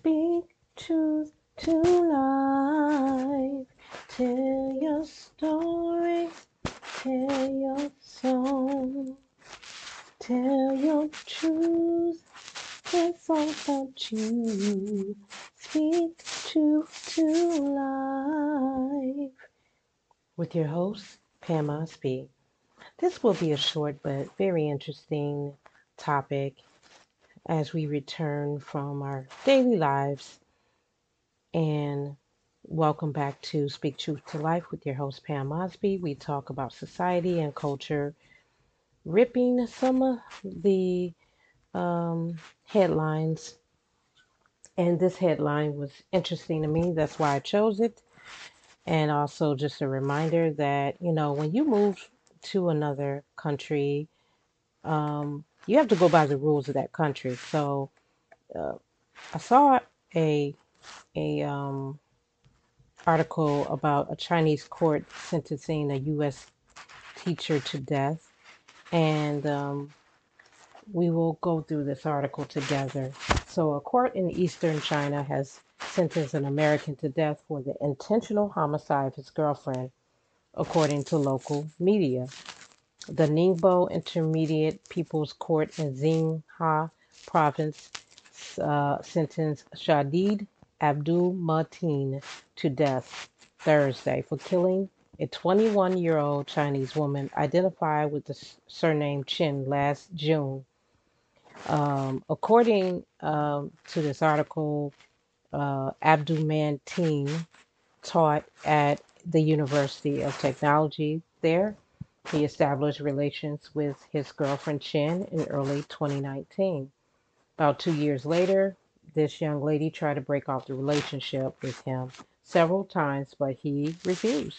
Speak truth to life. Tell your story. Tell your song. Tell your truth. It's all about you. Speak truth to life. With your host, Pam Osby. This will be a short but very interesting topic as we return from our daily lives. And welcome back to Speak Truth to Life with your host, Pam Osby. We talk about society and culture, ripping some of the um, headlines. And this headline was interesting to me. That's why I chose it. And also, just a reminder that, you know, when you move to another country, um, you have to go by the rules of that country. So uh, I saw a a um, article about a Chinese court sentencing a U.S. teacher to death, and um, we will go through this article together. So a court in eastern China has sentenced an American to death for the intentional homicide of his girlfriend, according to local media. The Ningbo Intermediate People's Court in Xinhua Province uh, sentenced Shadid Abdul Mateen to death Thursday for killing a 21 year old Chinese woman identified with the surname Chen last June. Um, according um, to this article, uh, Abdul Mateen taught at the University of Technology there he established relations with his girlfriend Chen in early 2019. About two years later, this young lady tried to break off the relationship with him several times, but he refused.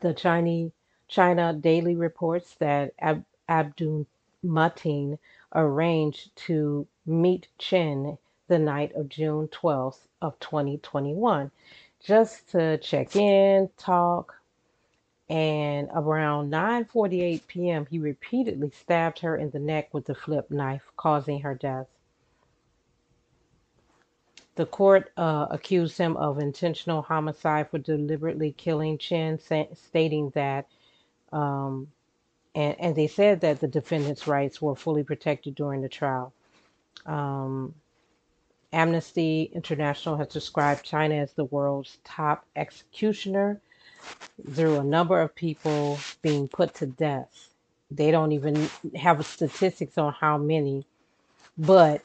The Chinese China Daily reports that Ab- Abdul Mateen arranged to meet Chen the night of June 12th of 2021 just to check in, talk, and around 9:48 p.m. he repeatedly stabbed her in the neck with the flip knife, causing her death. The court uh, accused him of intentional homicide for deliberately killing Chen, stating that, um, and, and they said that the defendant's rights were fully protected during the trial. Um, Amnesty International has described China as the world's top executioner through a number of people being put to death. They don't even have statistics on how many, but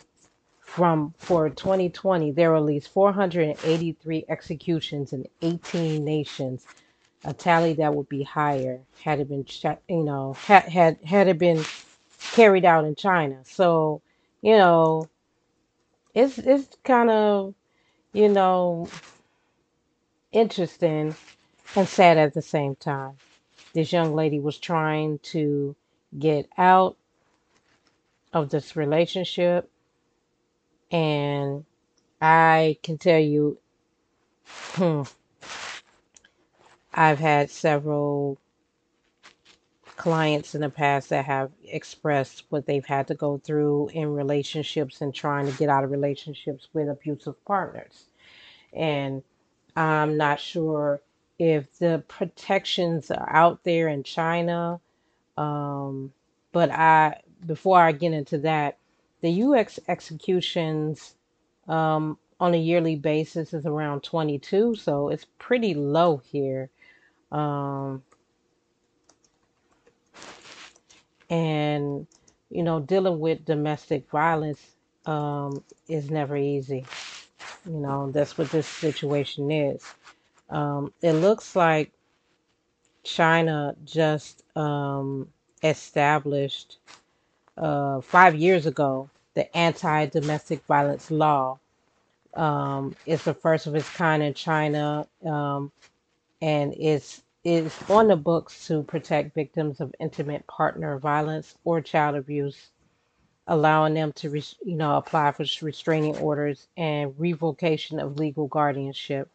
from for 2020, there were at least 483 executions in 18 nations, a tally that would be higher had it been, you know, had had had it been carried out in China. So, you know, it's it's kind of, you know, interesting and sad at the same time. This young lady was trying to get out of this relationship, and I can tell you, hmm, I've had several clients in the past that have expressed what they've had to go through in relationships and trying to get out of relationships with abusive partners. And I'm not sure if the protections are out there in China. Um, but I, before I get into that, the U.S. executions um, on a yearly basis is around 22, so it's pretty low here. Um, and you know, dealing with domestic violence um, is never easy. You know, that's what this situation is. Um, it looks like China just um, established uh, five years ago the anti domestic violence law. Um, it's the first of its kind in China, um, and it's is on the books to protect victims of intimate partner violence or child abuse, allowing them to, you know, apply for restraining orders and revocation of legal guardianship.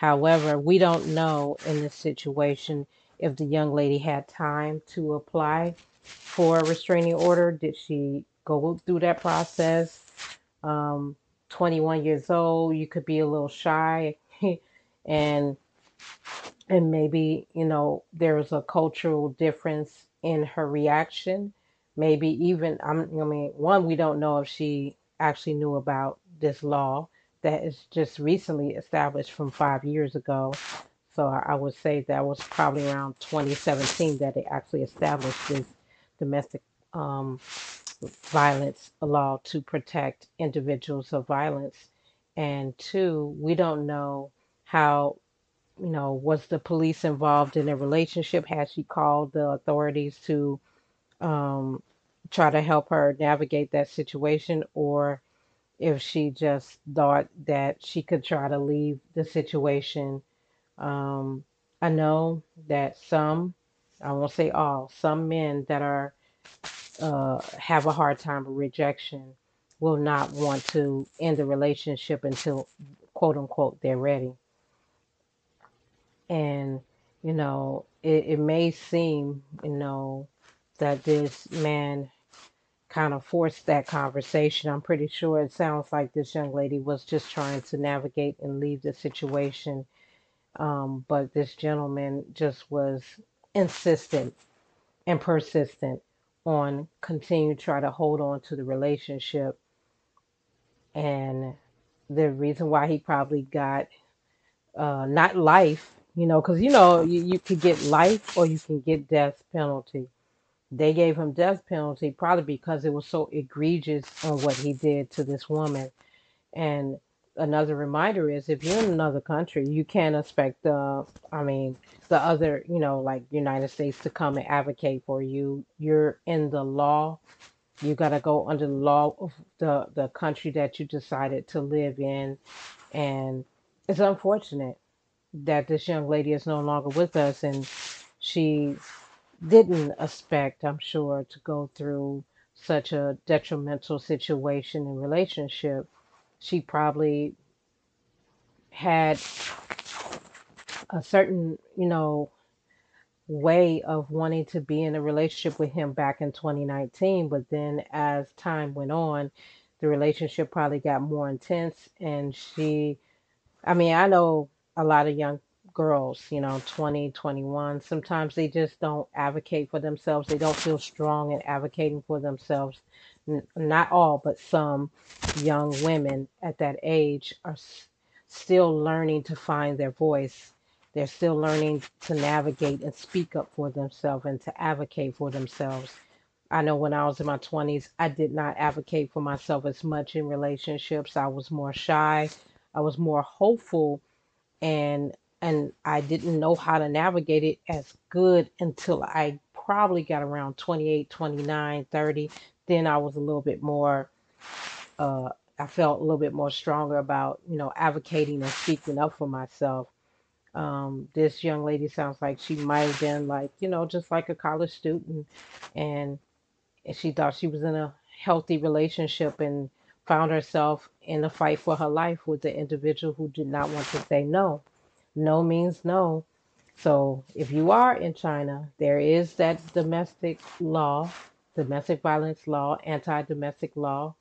However, we don't know in this situation if the young lady had time to apply for a restraining order. Did she go through that process? Um, 21 years old, you could be a little shy and and maybe, you know, there's a cultural difference in her reaction. Maybe even I'm I mean, one, we don't know if she actually knew about this law that is just recently established from five years ago. So I would say that was probably around 2017 that they actually established this domestic um, violence law to protect individuals of violence. And two, we don't know how, you know, was the police involved in a relationship? Had she called the authorities to um, try to help her navigate that situation? Or if she just thought that she could try to leave the situation? Um, I know that some, I won't say all, some men that are uh, have a hard time with rejection will not want to end the relationship until quote unquote they're ready. And, you know, it, it may seem, you know, that this man kind of forced that conversation. I'm pretty sure it sounds like this young lady was just trying to navigate and leave the situation. Um, but this gentleman just was insistent and persistent on continue to try to hold on to the relationship and the reason why he probably got uh not life you know because you know you, you could get life or you can get death penalty they gave him death penalty probably because it was so egregious on what he did to this woman and another reminder is if you're in another country, you can't expect the, I mean, the other, you know, like United States to come and advocate for you. You're in the law. You got to go under the law of the, the country that you decided to live in. And it's unfortunate that this young lady is no longer with us and she didn't expect, I'm sure, to go through such a detrimental situation and relationship. She probably had a certain, you know, way of wanting to be in a relationship with him back in 2019. But then as time went on, the relationship probably got more intense. And she, I mean, I know a lot of young girls, you know, 20, 21, sometimes they just don't advocate for themselves. They don't feel strong in advocating for themselves. N- Not all, but some young women at that age are s- still learning to find their voice. They're still learning to navigate and speak up for themselves and to advocate for themselves. I know when I was in my 20s, I did not advocate for myself as much in relationships. I was more shy. I was more hopeful and and I didn't know how to navigate it as good until I probably got around 28, 29, 30. Then I was a little bit more uh I felt a little bit more stronger about, you know, advocating and speaking up for myself. Um, this young lady sounds like she might have been like, you know, just like a college student and and she thought she was in a healthy relationship and found herself in a fight for her life with the individual who did not want to say no. No means no. So if you are in China, there is that domestic law, domestic violence law, anti domestic law,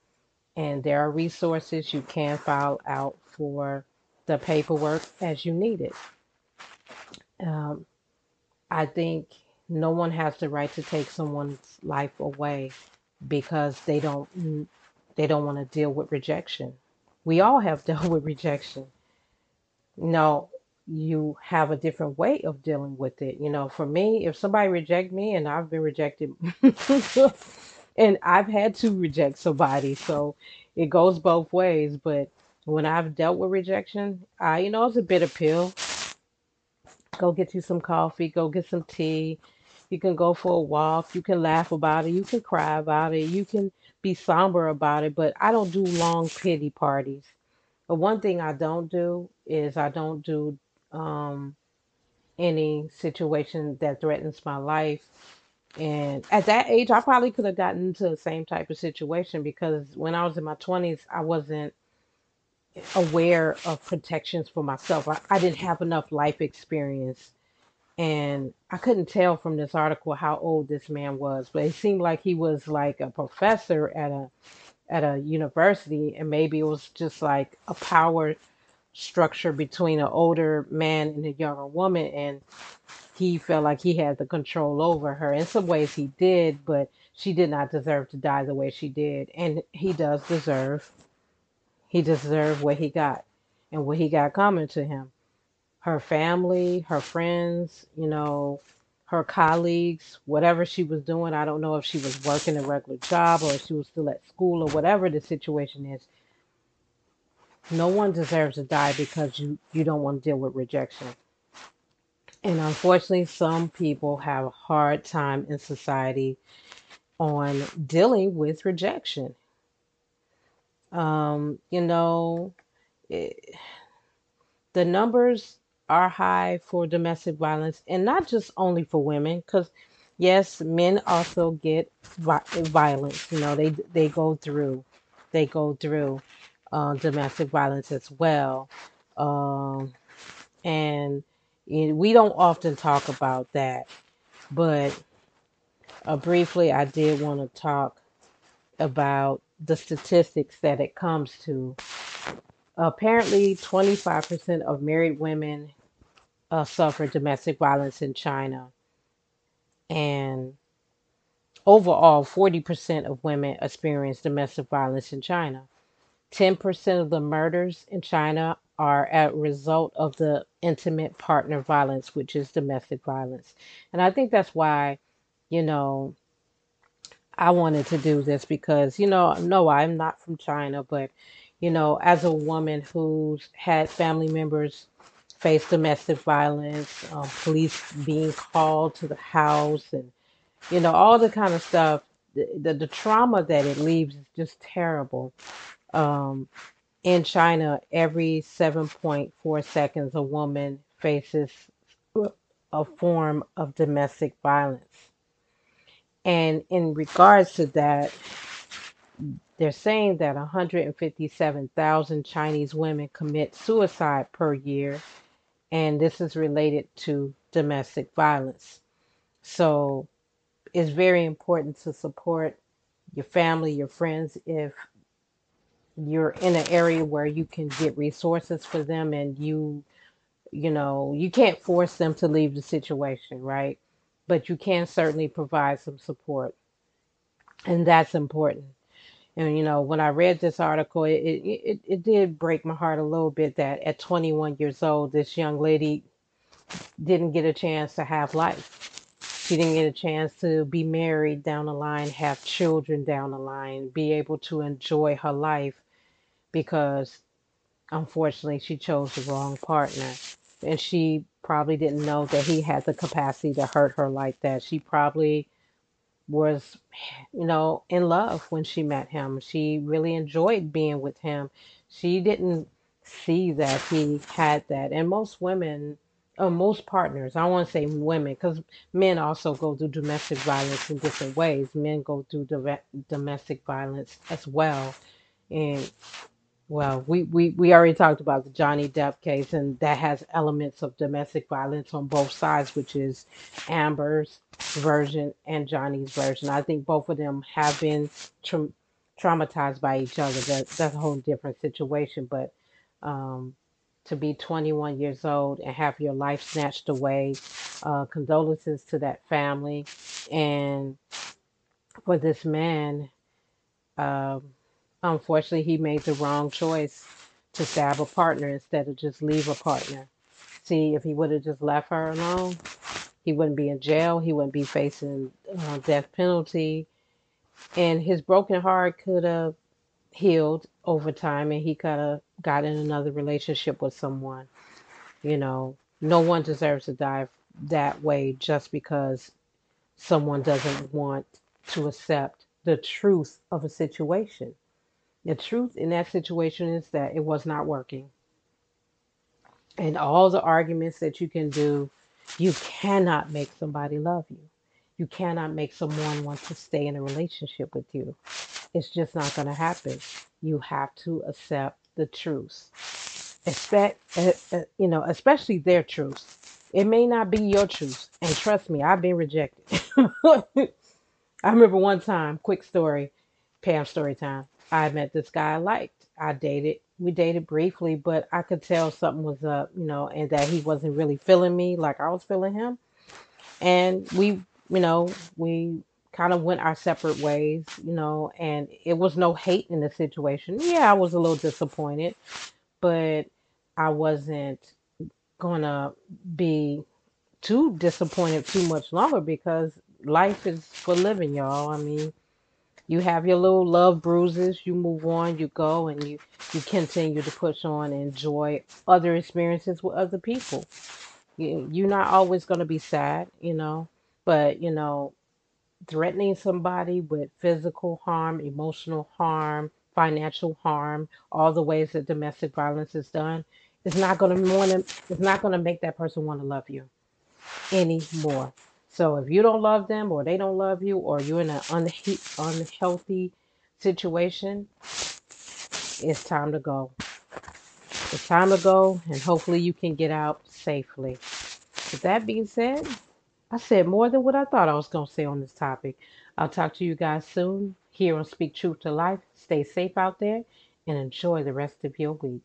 and there are resources you can file out for the paperwork as you need it. Um, I think no one has the right to take someone's life away because they don't they don't want to deal with rejection. We all have dealt with rejection. No, you have a different way of dealing with it. You know, for me, if somebody reject me and I've been rejected and I've had to reject somebody, so it goes both ways, but when I've dealt with rejection, I you know, it's a bitter pill Go get you some coffee, go get some tea. You can go for a walk. You can laugh about it. You can cry about it. You can be somber about it. But I don't do long pity parties. But one thing I don't do is I don't do um, any situation that threatens my life. And at that age, I probably could have gotten into the same type of situation because when I was in my 20s, I wasn't aware of protections for myself. I, I didn't have enough life experience and I couldn't tell from this article how old this man was, but it seemed like he was like a professor at a at a university, and maybe it was just like a power structure between an older man and a younger woman, and he felt like he had the control over her. In some ways, he did, but she did not deserve to die the way she did, and he does deserve. He deserved what he got, and what he got coming to him her family, her friends, you know, her colleagues, whatever she was doing. I don't know if she was working a regular job or if she was still at school or whatever the situation is. No one deserves to die because you, you don't want to deal with rejection. And unfortunately, some people have a hard time in society on dealing with rejection. Um, you know, it, the numbers are high for domestic violence and not just only for women because yes men also get violence you know they they go through they go through uh, domestic violence as well um, and we don't often talk about that but uh, briefly i did want to talk about the statistics that it comes to apparently 25% of married women uh, suffer domestic violence in China. And overall, 40% of women experience domestic violence in China. 10% of the murders in China are a result of the intimate partner violence, which is domestic violence. And I think that's why, you know, I wanted to do this because, you know, no, I'm not from China, but, you know, as a woman who's had family members face domestic violence, um, police being called to the house, and, you know, all the kind of stuff, the, the, the trauma that it leaves is just terrible. Um, in China, every 7.4 seconds, a woman faces a form of domestic violence. And in regards to that, they're saying that 157,000 Chinese women commit suicide per year, and this is related to domestic violence. So it's very important to support your family, your friends, if you're in an area where you can get resources for them and you, you know, you can't force them to leave the situation, right? But you can certainly provide some support, and that's important. And you know, when I read this article, it, it it did break my heart a little bit that at 21 years old, this young lady didn't get a chance to have life. She didn't get a chance to be married down the line, have children down the line, be able to enjoy her life because unfortunately she chose the wrong partner. And she probably didn't know that he had the capacity to hurt her like that. She probably was, you know, in love when she met him. She really enjoyed being with him. She didn't see that he had that. And most women, or most partners, I want to say women, because men also go through domestic violence in different ways. Men go through dove- domestic violence as well. And well, we, we, we already talked about the Johnny Depp case, and that has elements of domestic violence on both sides, which is Amber's version and Johnny's version. I think both of them have been tra- traumatized by each other. That, that's a whole different situation. But um, to be 21 years old and have your life snatched away, uh, condolences to that family. And for this man, um, unfortunately, he made the wrong choice to stab a partner instead of just leave a partner. See, if he would have just left her alone, he wouldn't be in jail. He wouldn't be facing uh, death penalty, and his broken heart could have healed over time, and he could have got in another relationship with someone. You know, no one deserves to die that way just because someone doesn't want to accept the truth of a situation. The truth in that situation is that it was not working. And all the arguments that you can do, you cannot make somebody love you. You cannot make someone want to stay in a relationship with you. It's just not going to happen. You have to accept the truth. Expect, uh, uh, you know, especially their truth. It may not be your truth. And trust me, I've been rejected. I remember one time, quick story, Pam story time. I met this guy I liked. I dated, we dated briefly, but I could tell something was up, you know, and that he wasn't really feeling me like I was feeling him. And we, you know, we kind of went our separate ways, you know, and it was no hate in the situation. Yeah, I was a little disappointed, but I wasn't gonna be too disappointed too much longer because life is for living, y'all. I mean, you have your little love bruises, you move on, you go, and you you continue to push on and enjoy other experiences with other people. You, you're not always gonna be sad, you know, but you know, threatening somebody with physical harm, emotional harm, financial harm, all the ways that domestic violence is done, is not gonna want to. It's not gonna make that person want to love you anymore. So if you don't love them or they don't love you or you're in an unhe- unhealthy situation, it's time to go. It's time to go and hopefully you can get out safely. With that being said, I said more than what I thought I was going to say on this topic. I'll talk to you guys soon here on Speak Truth to Life. Stay safe out there and enjoy the rest of your week.